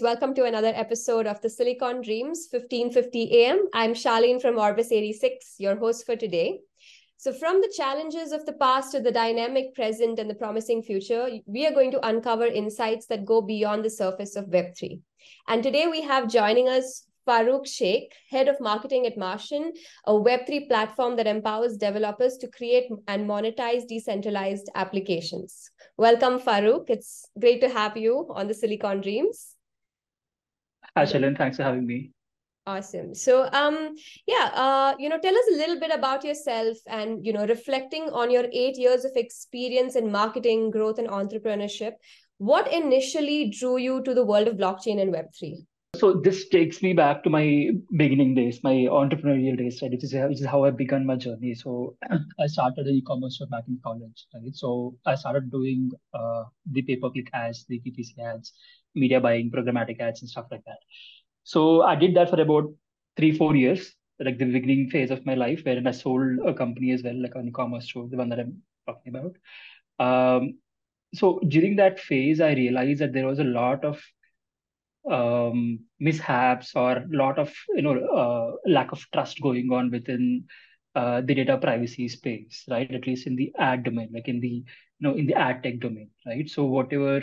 Welcome to another episode of the Silicon Dreams 1550 AM. I'm Sharlaine from Orbis 86, your host for today. So, from the challenges of the past to the dynamic present and the promising future, we are going to uncover insights that go beyond the surface of Web3. And today we have joining us Farooq Sheikh, head of marketing at Martian, a Web3 platform that empowers developers to create and monetize decentralized applications. Welcome, Farooq. It's great to have you on the Silicon Dreams. Hi, Shailen. Thanks for having me. Awesome. So, um, yeah, uh, you know, tell us a little bit about yourself and, you know, reflecting on your eight years of experience in marketing, growth, and entrepreneurship. What initially drew you to the world of blockchain and Web3? So this takes me back to my beginning days, my entrepreneurial days, right? Which is, which is how I began my journey. So I started an e-commerce store back in college, right? So I started doing uh, the pay-per-click ads, the PPC ads, media buying, programmatic ads, and stuff like that. So I did that for about three, four years, like the beginning phase of my life, wherein I sold a company as well, like an e-commerce store, the one that I'm talking about. Um, so during that phase, I realized that there was a lot of um, mishaps or a lot of you know uh, lack of trust going on within uh, the data privacy space, right? At least in the ad domain, like in the you know in the ad tech domain, right? So whatever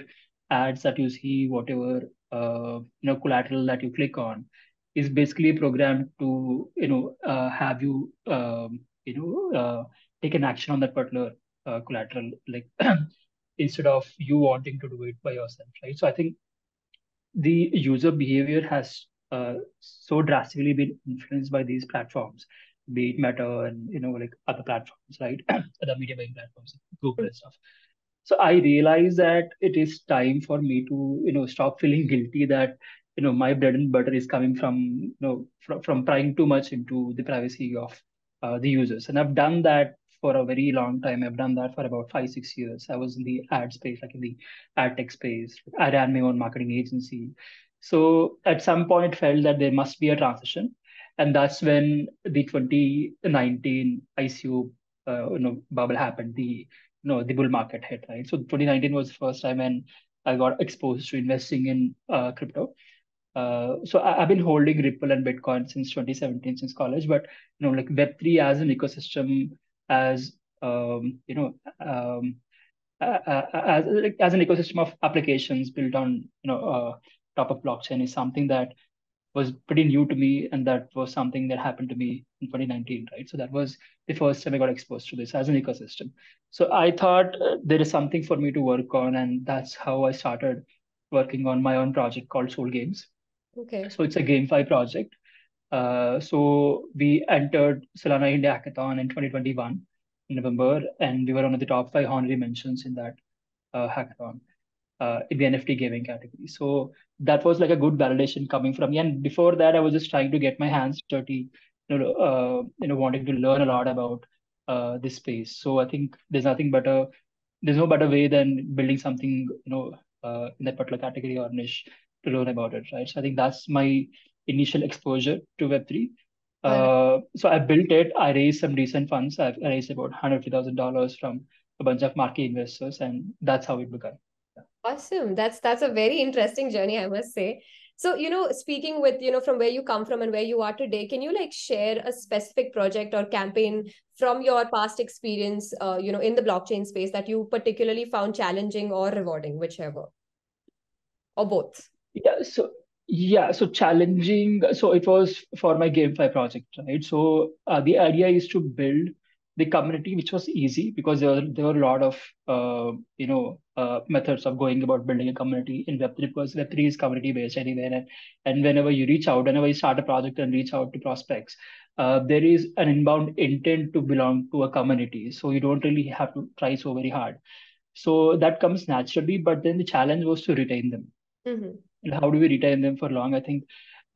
ads that you see, whatever uh, you know collateral that you click on, is basically programmed to you know uh, have you um, you know uh, take an action on that particular uh, collateral, like instead of you wanting to do it by yourself, right? So I think the user behavior has uh, so drastically been influenced by these platforms, be it Meta and you know like other platforms, right? other media buying platforms, Google and stuff. So I realized that it is time for me to you know stop feeling guilty that you know my bread and butter is coming from you know from, from prying too much into the privacy of uh, the users, and I've done that for a very long time. I've done that for about five, six years. I was in the ad space, like in the ad tech space. I ran my own marketing agency. So at some point felt that there must be a transition. And that's when the 2019 ICO uh, you know, bubble happened, the you know, the bull market hit, right? So 2019 was the first time when I got exposed to investing in uh, crypto. Uh, so I, have been holding Ripple and Bitcoin since 2017, since college. But you know, like Web3 as an ecosystem as um, you know um, as, as an ecosystem of applications built on you know uh, top of blockchain is something that was pretty new to me and that was something that happened to me in 2019 right? So that was the first time i got exposed to this as an ecosystem. So i thought uh, there is something for me to work on and that's how i started working on my own project called soul games. Okay. So it's a GameFi project so we entered Solana India Hackathon in 2021 in November, and we were one of the top five honorary mentions in that uh, hackathon uh, in the NFT gaming category. So that was like a good validation coming from me. And before that, I was just trying to get my hands dirty, you know, uh, you know, wanting to learn a lot about uh, this space. So I think there's nothing better, there's no better way than building something, you know, uh, in that particular category or niche to learn about it, right? So I think that's my initial exposure to Web3. Uh, so I built it. I raised some decent funds. I raised about hundred fifty thousand dollars from a bunch of marquee investors, and that's how it began. Awesome. That's that's a very interesting journey, I must say. So, you know, speaking with, you know, from where you come from and where you are today, can you like share a specific project or campaign from your past experience, uh, you know, in the blockchain space that you particularly found challenging or rewarding, whichever, or both? Yeah. So yeah, so challenging. So it was for my GameFi project, right? So uh, the idea is to build the community, which was easy because there were there were a lot of uh, you know uh, methods of going about building a community in Web3 because Web3 is community based anyway, and and whenever you reach out, whenever you start a project and reach out to prospects, uh, there is an inbound intent to belong to a community, so you don't really have to try so very hard. So that comes naturally, but then the challenge was to retain them. Mm-hmm how do we retain them for long? I think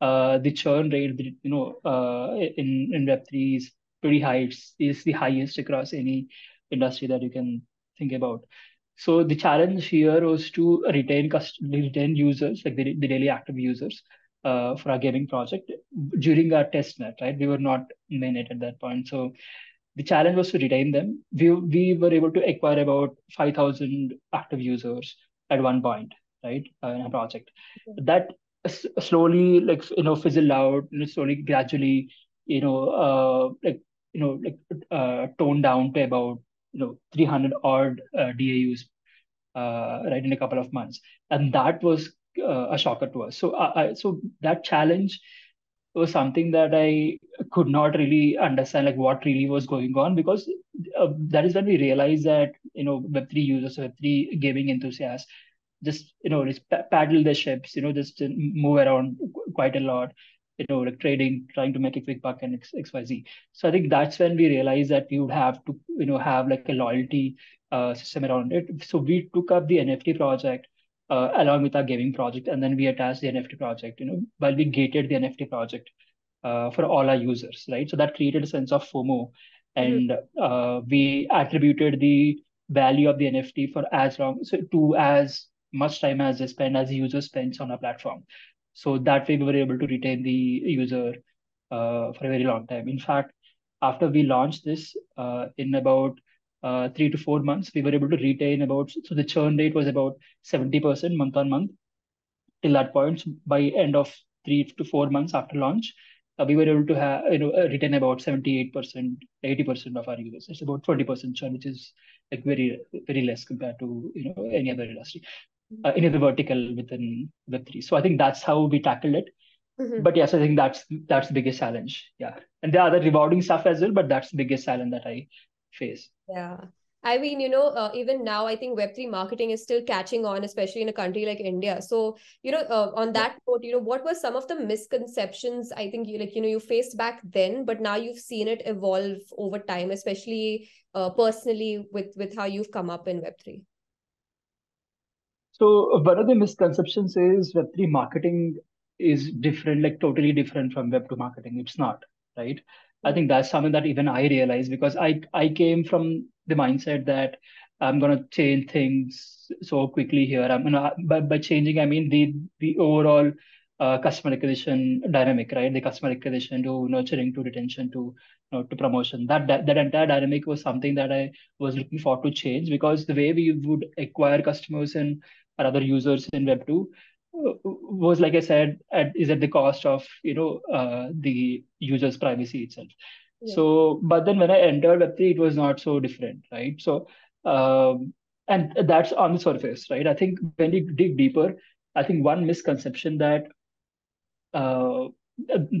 uh, the churn rate, you know, uh, in in Web three is pretty high. It's, it's the highest across any industry that you can think about. So the challenge here was to retain cust- retain users, like the, the daily active users, uh, for our gaming project during our test net. Right, we were not mainnet at that point, so the challenge was to retain them. We we were able to acquire about five thousand active users at one point right uh, in a project. That slowly like you know fizzled out, you know, slowly gradually you know uh, like you know like uh, toned down to about you know 300 odd uh, DAUs uh, right in a couple of months, and that was uh, a shocker to us. So I, so that challenge was something that I could not really understand, like what really was going on, because uh, that is when we realized that you know Web3 users, Web3 gaming enthusiasts, just you know just paddle the ships, you know, just move around quite a lot, you know, like trading, trying to make a quick buck and XYZ. So I think that's when we realized that we would have to, you know, have like a loyalty uh, system around it. So we took up the NFT project uh, along with our gaming project, and then we attached the NFT project. You know, while we gated the NFT project uh, for all our users, right? So that created a sense of FOMO, and mm-hmm. we attributed the value of the NFT for as long so to as much time as they spend as the user spends on our platform. So that way we were able to retain the user uh, for a very long time. In fact, after we launched this uh, in about uh, three to four months, we were able to retain about, so the churn rate was about 70% month on month till that point. So by end of three to four months after launch, uh, we were able to have, you know, uh, retain about 78%, 80% of our users. It's about 20% churn, which is like very, very less compared to, you know, any other industry, uh, any other vertical within Web3. So I think that's how we tackled it. Mm-hmm. But yes, I think that's that's the biggest challenge. Yeah, and there are other rewarding stuff as well, but that's the biggest challenge that I face. Yeah. I mean, you know, uh, even now, I think Web3 marketing is still catching on, especially in a country like India. So, you know, uh, on that note, you know, what were some of the misconceptions I think you like, you know, you faced back then, but now you've seen it evolve over time, especially uh, personally with with how you've come up in Web3? So, one of the misconceptions is Web3 marketing is different, like totally different from Web2 marketing. It's not, right? I think that's something that even I realized because I I came from the mindset that I'm gonna change things so quickly here. I'm gonna by, by changing I mean the the overall uh, customer acquisition dynamic, right? The customer acquisition to nurturing to retention to you know, to promotion. That, that that entire dynamic was something that I was looking forward to change because the way we would acquire customers and other users in Web two was like I said, at, is at the cost of you know uh, the user's privacy itself. Yeah. So, but then when I entered Web3, it was not so different, right? So, um, and that's on the surface, right? I think when you dig deeper, I think one misconception that uh,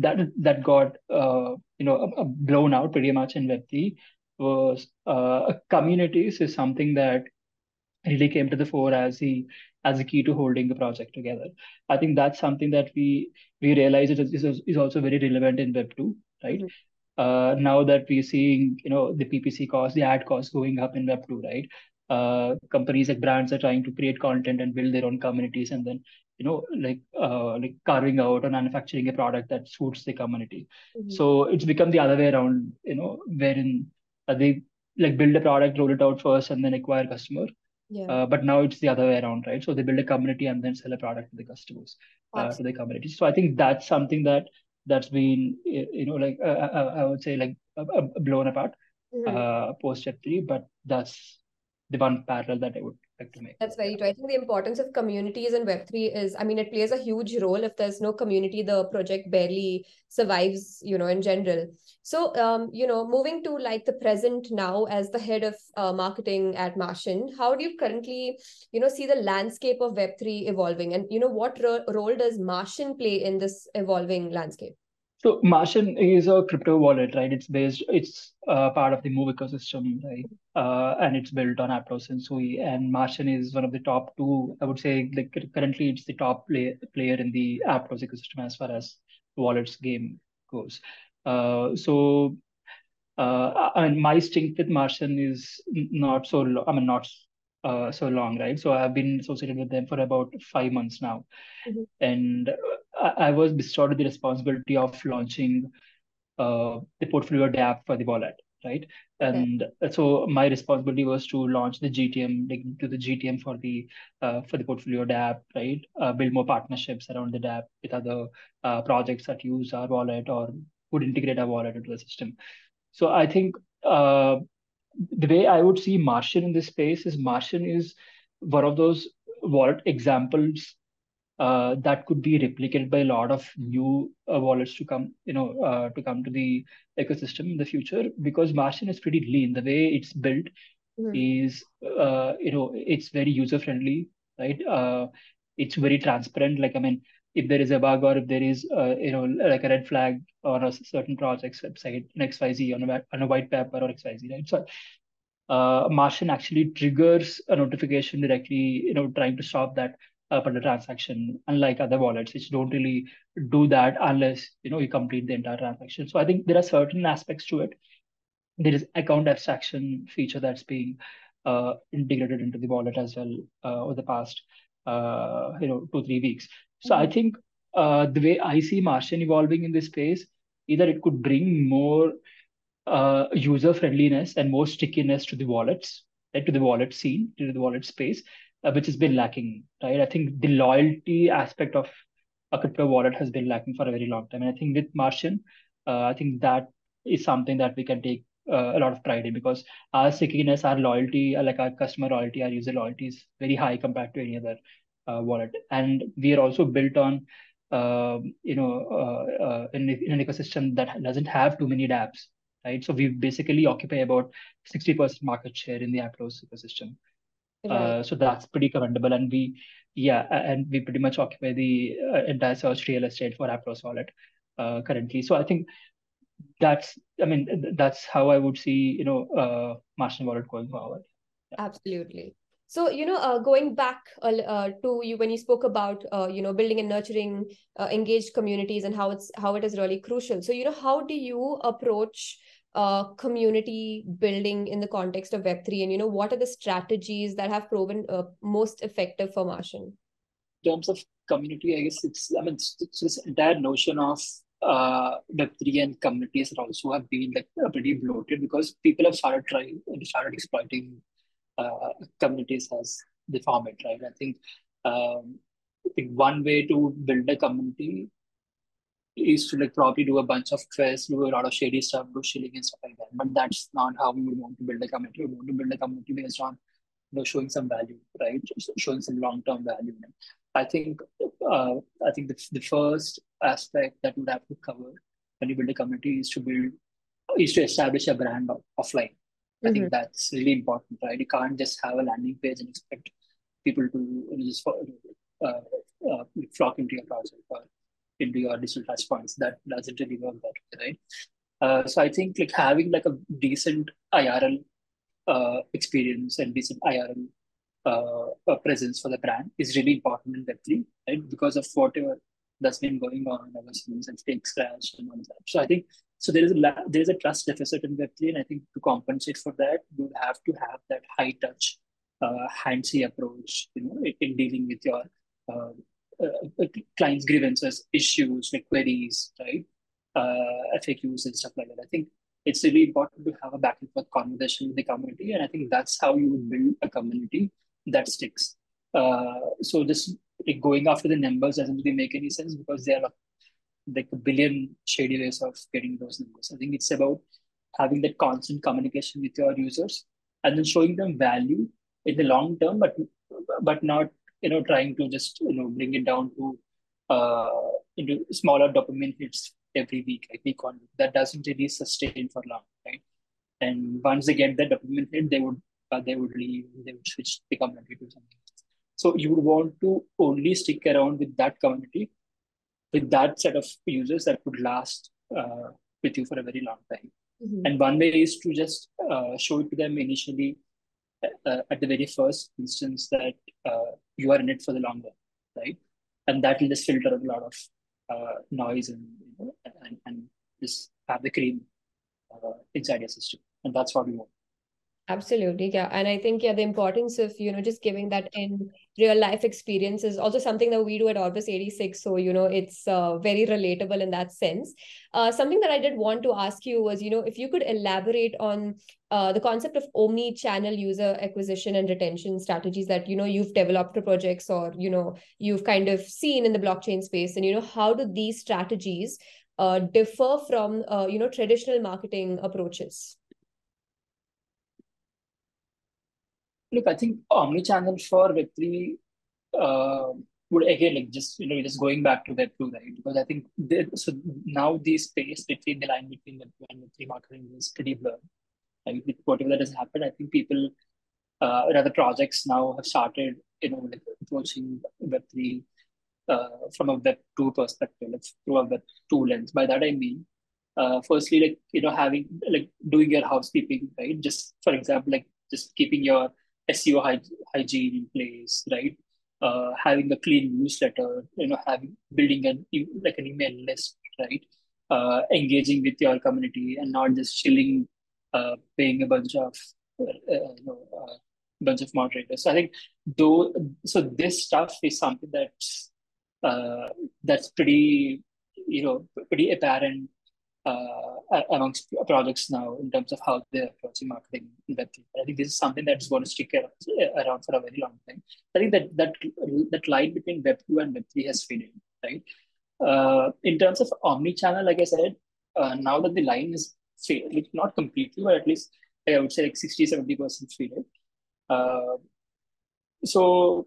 that that got uh, you know blown out pretty much in Web3 was uh, communities is something that really came to the fore as the as a key to holding the project together. I think that's something that we we realize it is, is also very relevant in Web two, right? Mm-hmm. Uh, now that we're seeing you know the PPC cost, the ad cost going up in Web two, right? Uh, companies like brands are trying to create content and build their own communities, and then you know like uh, like carving out or manufacturing a product that suits the community. Mm-hmm. So it's become the other way around, you know, wherein uh, they like build a product, roll it out first, and then acquire customer yeah. Uh, but now it's the other way around, right? So they build a community and then sell a product to the customers, uh, to the community. So I think that's something that that's been, you know, like uh, I, uh, would say, like blown apart mm-hmm. uh, post Web three. But that's the one parallel that I would to make. That's very true. I think the importance of communities in Web3 is, I mean, it plays a huge role. If there's no community, the project barely survives, you know, in general. So, um, you know, moving to like the present now as the head of uh, marketing at Martian, how do you currently, you know, see the landscape of Web3 evolving? And, you know, what ro- role does Martian play in this evolving landscape? So Martian is a crypto wallet, right? It's based, it's uh, part of the Move ecosystem, right? Uh, and it's built on Aptos and Sui. And Martian is one of the top two. I would say, like currently, it's the top play, player in the Aptos ecosystem as far as wallets game goes. Uh, so, uh, and my stint with Martian is not so. Lo- I mean, not uh, so long, right? So I've been associated with them for about five months now, mm-hmm. and I, I, was bestowed with the responsibility of launching uh, the portfolio dApp for the wallet, right? Okay. And so my responsibility was to launch the GTM, like to the GTM for the uh, for the portfolio dApp, right? Uh, build more partnerships around the dApp with other uh, projects that use our wallet or would integrate our wallet into the system. So I think uh, the way I would see Martian in this space is Martian is one of those wallet examples uh, that could be replicated by a lot of new uh, wallets to come, you know, uh, to come to the ecosystem in the future because Martian is pretty lean. The way it's built mm-hmm. is, uh, you know, it's very user friendly, right? Uh, it's very transparent. Like, I mean, if there is a bug or if there is, uh, you know, like a red flag on a certain project's website, an XYZ on a, on a white paper or XYZ, right? So uh, Martian actually triggers a notification directly, you know, trying to stop that uh, the transaction, unlike other wallets, which don't really do that unless you know you complete the entire transaction. So I think there are certain aspects to it. There is account abstraction feature that's being uh, integrated into the wallet as well uh, over the past uh, you know two three weeks. So mm-hmm. I think uh, the way I see Martian evolving in this space, either it could bring more uh, user friendliness and more stickiness to the wallets, right, to the wallet scene, to the wallet space, uh, which has been lacking, right? I think the loyalty aspect of a crypto wallet has been lacking for a very long time. And I think with Martian, uh, I think that is something that we can take uh, a lot of pride in because our stickiness, our loyalty, uh, like our customer loyalty, our user loyalty is very high compared to any other uh, wallet. And we are also built on, um, you know, uh, in, in, an ecosystem that doesn't have too many dApps, right? So we basically occupy about 60% market share in the Aptos ecosystem. Uh, so that's pretty commendable. And we, yeah, and we pretty much occupy the uh, entire search real estate for Wallet uh, currently. So I think that's, I mean, that's how I would see, you know, uh, Martian Wallet going forward. Yeah. Absolutely. So, you know, uh, going back uh, to you when you spoke about, uh, you know, building and nurturing uh, engaged communities and how it's how it is really crucial. So, you know, how do you approach uh, community building in the context of web3 and you know what are the strategies that have proven uh, most effective for martian in terms of community i guess it's i mean it's, it's this entire notion of uh, web3 and communities also have been like pretty bloated because people have started trying and started exploiting uh, communities as they form it right? I think um, I think one way to build a community is to like probably do a bunch of quests, do a lot of shady stuff, do shilling and stuff like that. But that's not how we would want to build a community. We want to build a community based on you know showing some value, right? Showing some long term value. I think uh, I think the, the first aspect that would have to cover when you build a community is to build is to establish a brand offline. I mm-hmm. think that's really important, right? You can't just have a landing page and expect people to you know, just uh, uh, flock into your project or into your digital touch points. That doesn't really work that way, right? Uh, so I think like having like a decent IRL uh, experience and decent IRL uh, presence for the brand is really important in Web3, right? Because of whatever that's been going on ever since and fake scratch and all that. So I think so there is a there is a trust deficit in Web3, and I think to compensate for that, you have to have that high touch, uh, handsy approach, you know, in, in dealing with your uh, uh, clients' grievances, issues, like queries, right? Uh, FAQs and stuff like that. I think it's really important to have a back and forth conversation with the community, and I think that's how you would build a community that sticks. Uh, so just like, going after the numbers doesn't really make any sense because there are like a billion shady ways of getting those numbers. I think it's about having that constant communication with your users and then showing them value in the long term, but but not you know trying to just you know bring it down to uh, into smaller dopamine hits every week, like week on That doesn't really sustain for long, right? And once they get that dopamine hit, they would uh, they would leave, they would switch the community to something else. So you would want to only stick around with that community, with that set of users that would last uh, with you for a very long time. Mm-hmm. And one way is to just uh, show it to them initially uh, at the very first instance that uh, you are in it for the long run, right? And that will just filter a lot of uh, noise and, you know, and and just have the cream uh, inside your system, and that's what we want. Absolutely, yeah. And I think, yeah, the importance of, you know, just giving that in real life experience is also something that we do at Orbis 86. So, you know, it's uh, very relatable in that sense. Uh, something that I did want to ask you was, you know, if you could elaborate on uh, the concept of omni-channel user acquisition and retention strategies that, you know, you've developed for projects or, you know, you've kind of seen in the blockchain space. And, you know, how do these strategies uh, differ from, uh, you know, traditional marketing approaches? Look, I think omni-channel for Web3, uh, would again like just you know just going back to Web two, right? Because I think the, so now the space between the line between Web two and Web three marketing is pretty blurred. Like with whatever that has happened, I think people, uh, rather projects now have started, you know, like approaching Web three uh, from a Web two perspective, like through a Web two lens. By that I mean, uh, firstly, like you know, having like doing your housekeeping, right? Just for example, like just keeping your SEO hygiene in place, right? uh, having a clean newsletter, you know, having building an like an email list, right? Uh, engaging with your community and not just shilling, uh, paying a bunch of uh, you know, uh, bunch of moderators. So I think though, so this stuff is something that's uh, that's pretty, you know, pretty apparent uh, amongst projects now in terms of how they're approaching marketing in Web3. I think this is something that's going to stick around for a very long time. I think that that that line between Web2 and Web3 has faded, right? Uh, in terms of omni-channel, like I said, uh, now that the line is faded, not completely, but at least I would say like 60, 70% faded. Uh, so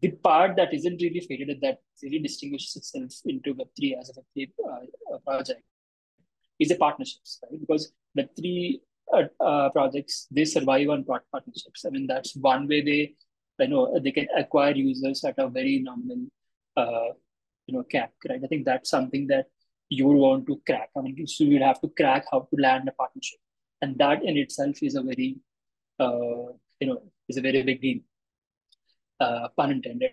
the part that isn't really faded that really distinguishes itself into Web3 as a Web3 uh, project is the partnerships, right? Because the three uh, uh, projects they survive on partnerships. I mean, that's one way they, you know, they can acquire users at a very nominal, uh, you know, cap, right? I think that's something that you would want to crack. I mean, so you'd have to crack how to land a partnership, and that in itself is a very, uh, you know, is a very big deal. Uh, pun intended.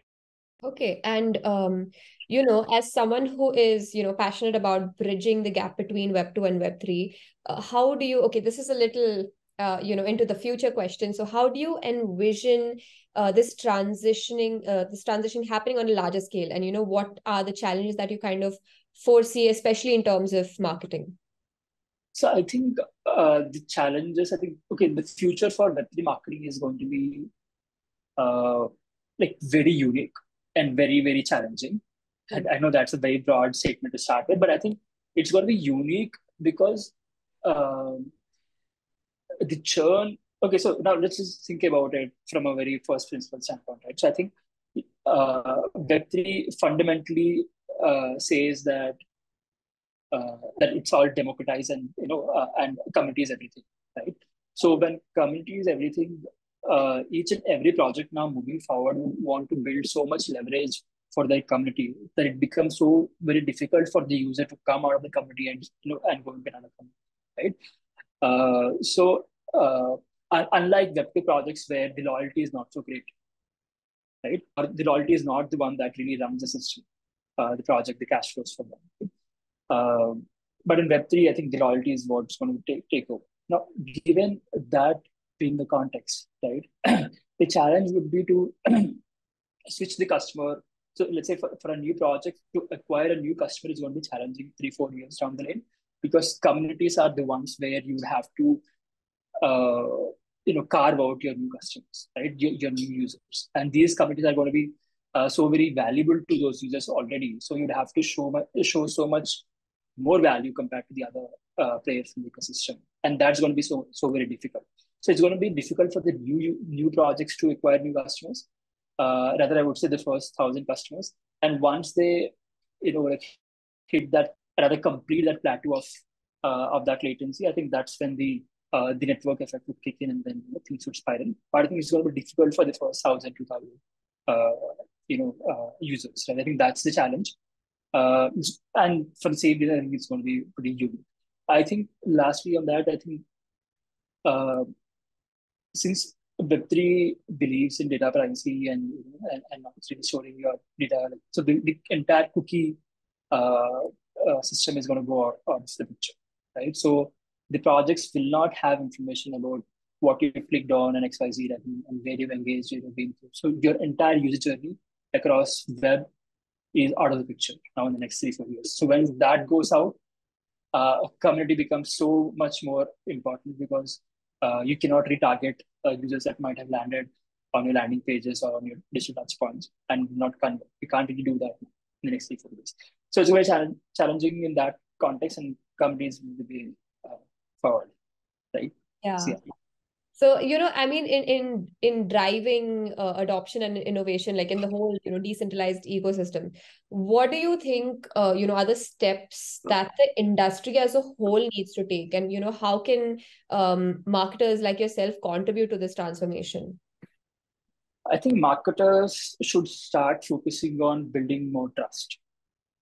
Okay, and um, you know, as someone who is, you know, passionate about bridging the gap between Web 2 and Web 3, uh, how do you, okay, this is a little, uh, you know, into the future question. So how do you envision uh, this transitioning, uh, this transition happening on a larger scale? And, you know, what are the challenges that you kind of foresee, especially in terms of marketing? So I think uh, the challenges, I think, okay, the future for Web3 marketing is going to be uh, like very unique and very, very challenging. And I know that's a very broad statement to start with, but I think it's going to be unique because um, the churn. Okay, so now let's just think about it from a very first principle standpoint, right? So I think uh, Web3 fundamentally uh, says that uh, that it's all democratized and you know uh, and community is everything, right? So when community is everything, uh, each and every project now moving forward would want to build so much leverage for their community that it becomes so very difficult for the user to come out of the community and you know and go into another community, right? Uh, so uh, unlike Web2 projects where the loyalty is not so great, right? Or the loyalty is not the one that really runs the system, uh, the project, the cash flows for them. Um, but in Web3, I think the loyalty is what's going to take, take over. Now, given that being the context, right? the challenge would be to switch the customer so let's say for, for a new project to acquire a new customer is going to be challenging three, four years down the line because communities are the ones where you have to, uh, you know, carve out your new customers, right? Your, your new users. And these communities are going to be uh, so very valuable to those users already. So you'd have to show, show so much more value compared to the other uh, players in the ecosystem. And that's going to be so, so very difficult. So it's going to be difficult for the new new projects to acquire new customers uh, rather I would say the first thousand customers. And once they, you know, like hit that rather complete that plateau of uh, of that latency, I think that's when the uh, the network effect would kick in and then you know, things would spiral. But I think it's going to be difficult for the first thousand, two thousand, uh, you know, uh, users. Right? I think that's the challenge. Uh, and for the same reason, I think it's going to be pretty unique. I think lastly on that, I think uh, since Web3 believes in data privacy and and, and obviously storing your data. So the, the entire cookie uh, uh, system is going to go out, out of the picture, right? So the projects will not have information about what you clicked on and XYZ and, and where you've engaged, you've been through. So your entire user journey across web is out of the picture now in the next three, four years. So when that goes out, uh, community becomes so much more important because uh, you cannot retarget uh, users that might have landed on your landing pages or on your digital touchpoints and not convert. We can't really do that in the next three, four days. So it's very challenge, challenging in that context, and companies will be uh, forward, right? Yeah. So, yeah. So, you know, I mean, in in in driving uh, adoption and innovation, like in the whole, you know, decentralized ecosystem, what do you think, uh, you know, are the steps that the industry as a whole needs to take, and you know, how can um, marketers like yourself contribute to this transformation? I think marketers should start focusing on building more trust.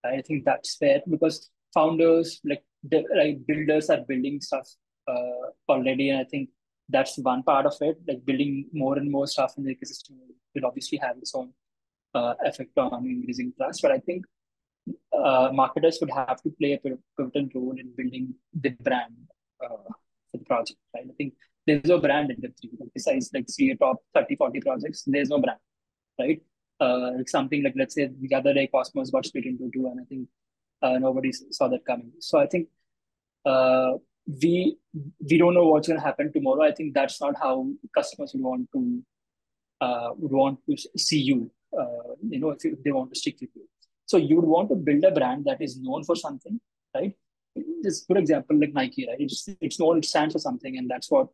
I think that's fair because founders, like the like builders, are building stuff uh, already, and I think that's one part of it. Like building more and more stuff in the ecosystem will obviously have its own uh, effect on increasing trust. But I think uh, marketers would have to play a pivotal role in building the brand uh, for the project. Right? I think there's no brand in Web3. besides like see a top 30, 40 projects, there's no brand, right? Uh, like something like let's say the other day Cosmos got split into two, and I think uh, nobody saw that coming. So I think uh, we we don't know what's going to happen tomorrow. I think that's not how customers would want to uh, would want to see you. Uh, you know, if, you, if they want to stick with you. So you would want to build a brand that is known for something, right? Just good example like Nike, right? It's it's known, it stands for something, and that's what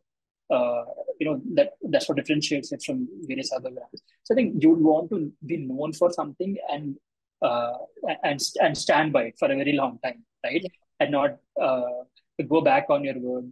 uh, you know that that's what differentiates it from various other brands. So I think you would want to be known for something and uh, and and stand by it for a very long time, right? And not uh, go back on your word.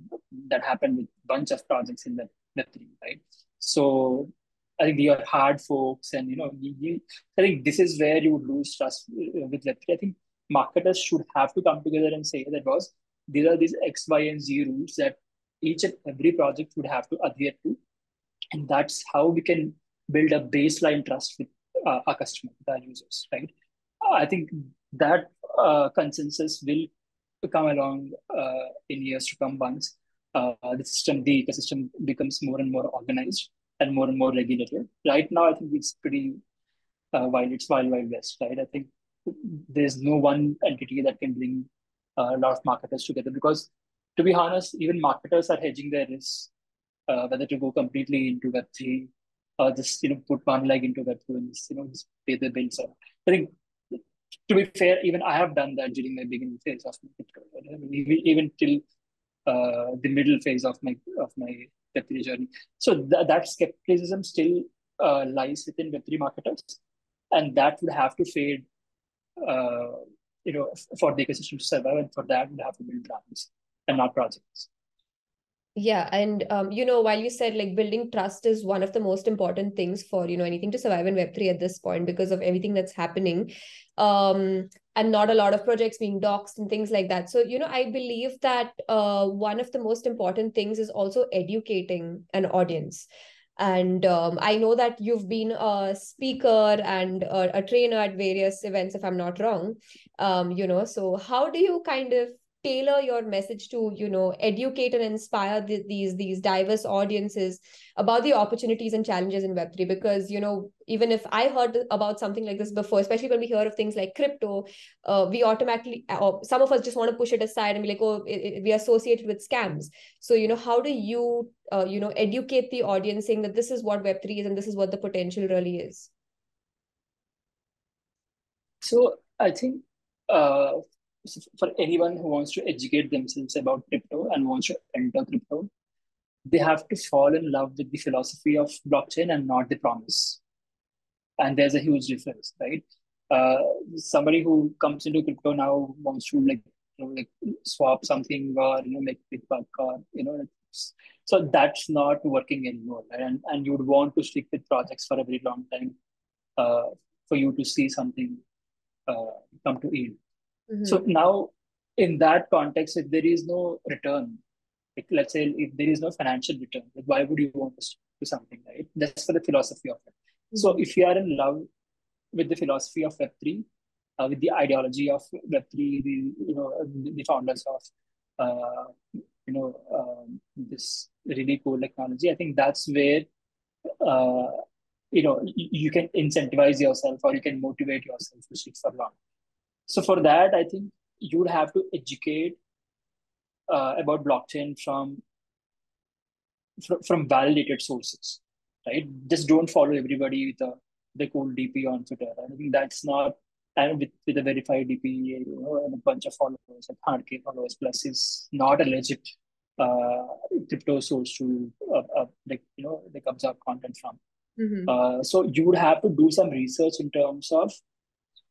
That happened with bunch of projects in the Web3, right? So I think they are hard forks, and you know, you, you, I think this is where you would lose trust with Web3. I think marketers should have to come together and say that was these are these X, Y, and Z rules that each and every project would have to adhere to. And that's how we can build a baseline trust with uh, our customers, with our users, right? I think that uh, consensus will come along uh, in years to come once uh, the system, the ecosystem becomes more and more organized and more and more regulated. Right now, I think it's pretty uh, wild. It's wild, wild west, right? I think there's no one entity that can bring a lot of marketers together because to be honest, even marketers are hedging their risks, uh, whether to go completely into Web3 or just, you know, put one leg into Web2 and just, you know, just pay the bills. So I think, to be fair, even I have done that during my beginning phase of my I mean, even till uh, the middle phase of my of my Web3 journey. So th- that skepticism still uh, lies within Web3 marketers, and that would have to fade, uh, you know, for the ecosystem to survive, and for that, we have to build brands and not projects yeah and um, you know while you said like building trust is one of the most important things for you know anything to survive in web3 at this point because of everything that's happening um, and not a lot of projects being doxed and things like that. So you know i believe that uh, one of the most important things is also educating an audience. And um, i know that you've been a speaker and a, a, trainer at various events if i'm not wrong um, you know so how do you kind of tailor your message to you know educate and inspire the, these these diverse audiences about the opportunities and challenges in web3 because you know even if i heard about something like this before especially when we hear of things like crypto uh, we automatically or some of us just want to push it aside and be like oh it, it, we associate it with scams. So you know how do you uh, you know educate the audience saying that this is what web3 is and this is what the potential really is? So i think uh, for anyone who wants to educate themselves about crypto and wants to enter crypto, they have to fall in love with the philosophy of blockchain and not the promise. And there's a huge difference, right? Uh, somebody who comes into crypto now wants to like you know like swap something or you know make big buck or you know so that's not working anymore right? and and you would want to stick with projects for a very long time uh, for you to see something uh, come to yield Mm-hmm. So now, in that context, if there is no return, like let's say if there is no financial return, like why would you want to do something, right? That's for the philosophy of it. Mm-hmm. So if you are in love with the philosophy of Web three, uh, with the ideology of Web three, the you know the founders of uh, you know um, this really cool technology, I think that's where uh, you know you can incentivize yourself or you can motivate yourself to stick for long so for that, I think you would have to educate uh, about blockchain from, from from validated sources, right? Just don't follow everybody with a the cool DP on Twitter. I think that's not and with, with a verified DP, you know, and a bunch of followers, like 100k followers plus is not a legit uh, crypto source to uh, uh, like you know like observe content from. Mm-hmm. Uh, so you would have to do some research in terms of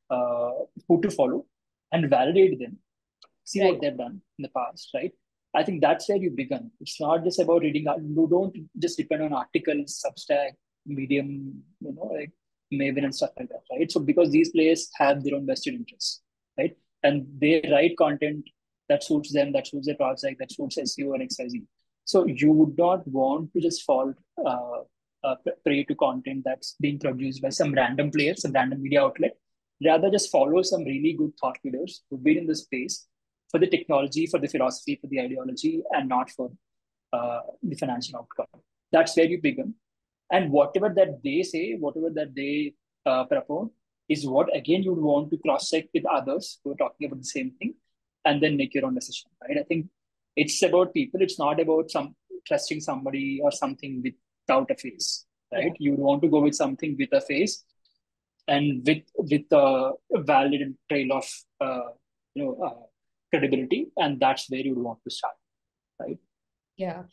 uh, who to follow and validate them, see right. what they've done in the past, right? I think that's where you begin. It's not just about reading. You don't just depend on articles, Substack, Medium, you know, like Maven and stuff like that, right? So because these players have their own vested interests, right? And they write content that suits them, that suits their project, that suits SEO and XYZ. So you would not want to just fall uh, uh, prey to content that's being produced by some random player, some random media outlet. Rather, just follow some really good thought leaders who've been in the space for the technology, for the philosophy, for the ideology, and not for uh, the financial outcome. That's where you begin. And whatever that they say, whatever that they uh, propose, is what again you would want to cross check with others who are talking about the same thing, and then make your own decision. Right? I think it's about people. It's not about some trusting somebody or something without a face. Right? Yeah. You would want to go with something with a face, and with with a valid trail of uh, you know uh, credibility and that's where you would want to start right? Yeah.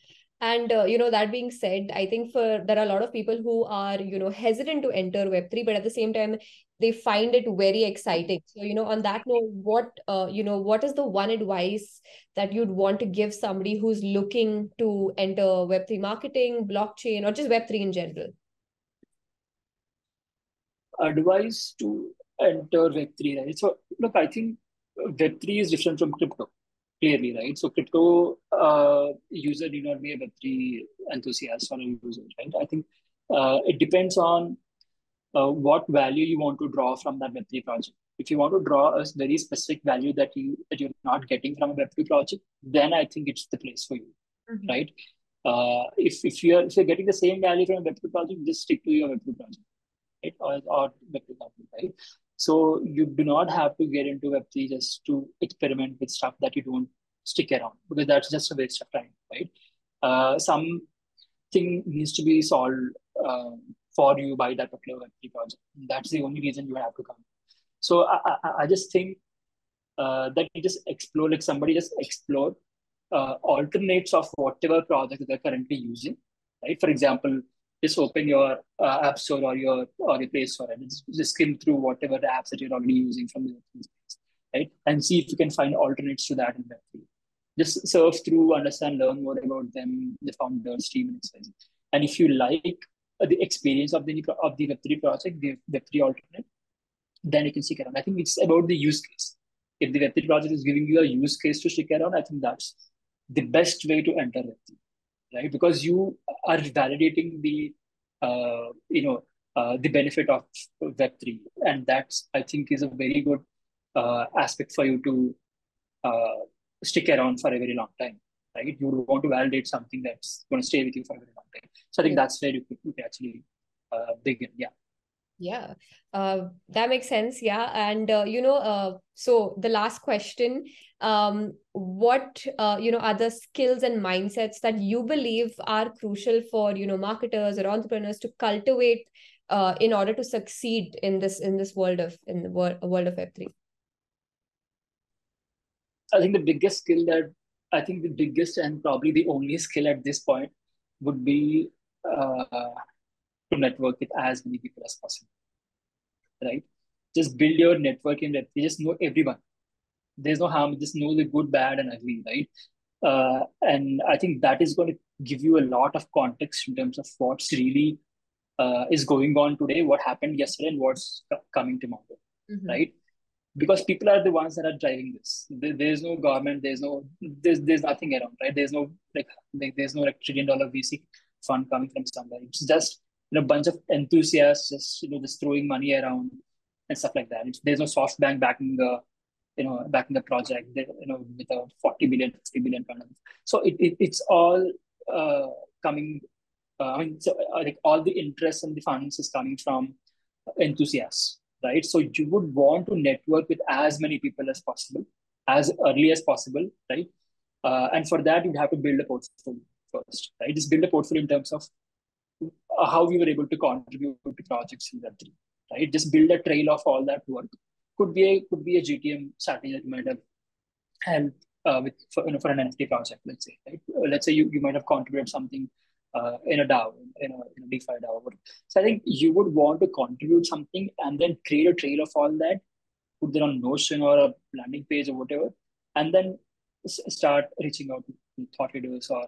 And uh, you know that being said i think for there are a lot of people who are you know hesitant to enter web3 but at the same time they find it very exciting. So you know on that note what uh, you know what is the one advice that you'd want to give somebody who's looking to enter web3 marketing blockchain or just web3 in general advice to enter web3 right so look i think Web3 is different from crypto, clearly, right? So crypto uh, user need not be a Web3 enthusiast or a user, right? I think uh, it depends on uh, what value you want to draw from that Web3 project. If you want to draw a very specific value that you that you're not getting from a Web3 project, then I think it's the place for you, mm-hmm. right? Uh, if if you're if you're getting the same value from a Web3 project, just stick to your Web3 project, Or, or Web3 project, right? So you do not have to get into Web3 just to experiment with stuff that you don't stick around because that's just a waste of time, right? Uh, something needs to be solved uh, for you by that particular Web3 project. That's the only reason you have to come. So I, I, I just think uh, that you just explore, like somebody just explore uh, alternates of whatever project they're currently using, right? For example, just open your uh, app store or your or your Play Store and just, just skim through whatever the apps that you're already using from the right? And see if you can find alternates to that in Web3. Just surf through, understand, learn more about them, the founders, team, and etc. And if you like uh, the experience of the of the Web3 project, the Web3 alternate, then you can stick around. I think it's about the use case. If the Web3 project is giving you a use case to stick around, I think that's the best way to enter Web3 right? Because you are validating the, uh, you know, uh, the benefit of Web3, and that's I think is a very good uh, aspect for you to uh, stick around for a very long time, right? You want to validate something that's going to stay with you for a very long time. So I think yeah. that's where you, you can actually uh, begin. Yeah. Yeah, uh, that makes sense. Yeah, and uh, you know, uh, so the last question, um, what uh, you know, are the skills and mindsets that you believe are crucial for you know marketers or entrepreneurs to cultivate uh, in order to succeed in this in this world of in the world world of Web three? I think the biggest skill that I think the biggest and probably the only skill at this point would be uh, to network with as many people as possible. Right? Just build your network in that. You just know everyone. There's no harm. Just know the good, bad, and ugly, right? Uh, and I think that is going to give you a lot of context in terms of what's really uh, is going on today, what happened yesterday, and what's coming tomorrow, mm-hmm. right? Because people are the ones that are driving this. There, there's no government. There's no. There's there's nothing around, right? There's no like, like there's no like trillion dollar VC fund coming from somewhere. It's just you know, bunch of enthusiasts just you know just throwing money around and stuff like that. There's no SoftBank backing the you know backing the project. You know with a 40 billion, 50 billion fund. So it, it it's all uh, coming. Uh, I mean, so I think all the interest and the funds is coming from enthusiasts, right? So you would want to network with as many people as possible, as early as possible, right? Uh, and for that, you'd have to build a portfolio first, right? Just build a portfolio in terms of uh, how we were able to contribute to projects in Web3, right? Just build a trail of all that work. Could be a could be a GTM strategy that might have helped uh, with for, you know, for an NFT project, let's say, right? Let's say you, you might have contributed something uh, in a DAO, in a, in a DeFi DAO. So I think you would want to contribute something and then create a trail of all that, put that on Notion or a landing page or whatever, and then start reaching out to thought leaders or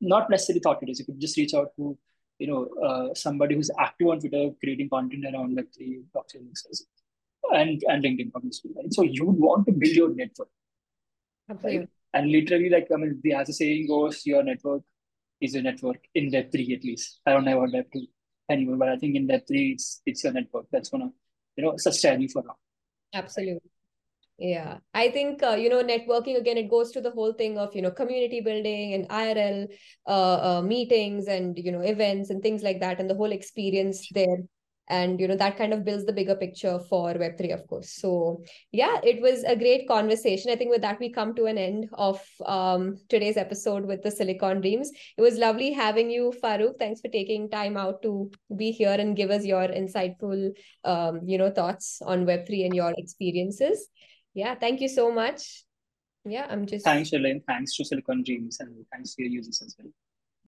not necessarily thought leaders. You could just reach out to you know uh, somebody who's active on Twitter, creating content around Web3 blockchain and and LinkedIn obviously. Right? So you would want to build your network. Absolutely. Right? And literally, like I mean, the as the saying goes, your network is your network in Web three at least. I don't know about Web two anymore, but I think in Web three, it's it's your network that's gonna you know sustain you for now. Absolutely. Yeah, I think uh, you know networking again. It goes to the whole thing of you know community building and IRL uh, uh, meetings and you know events and things like that, and the whole experience there. And you know that kind of builds the bigger picture for web3 of course. So yeah it was a great conversation. I think with that we come to an end of um, today's episode with the silicon dreams. It was lovely having you Farooq. Thanks for taking time out to be here and give us your insightful um, you know thoughts on web3 and your experiences yeah thank you so much yeah i'm just thanks Sharlaine. thanks to silicon dreams and thanks to your users as well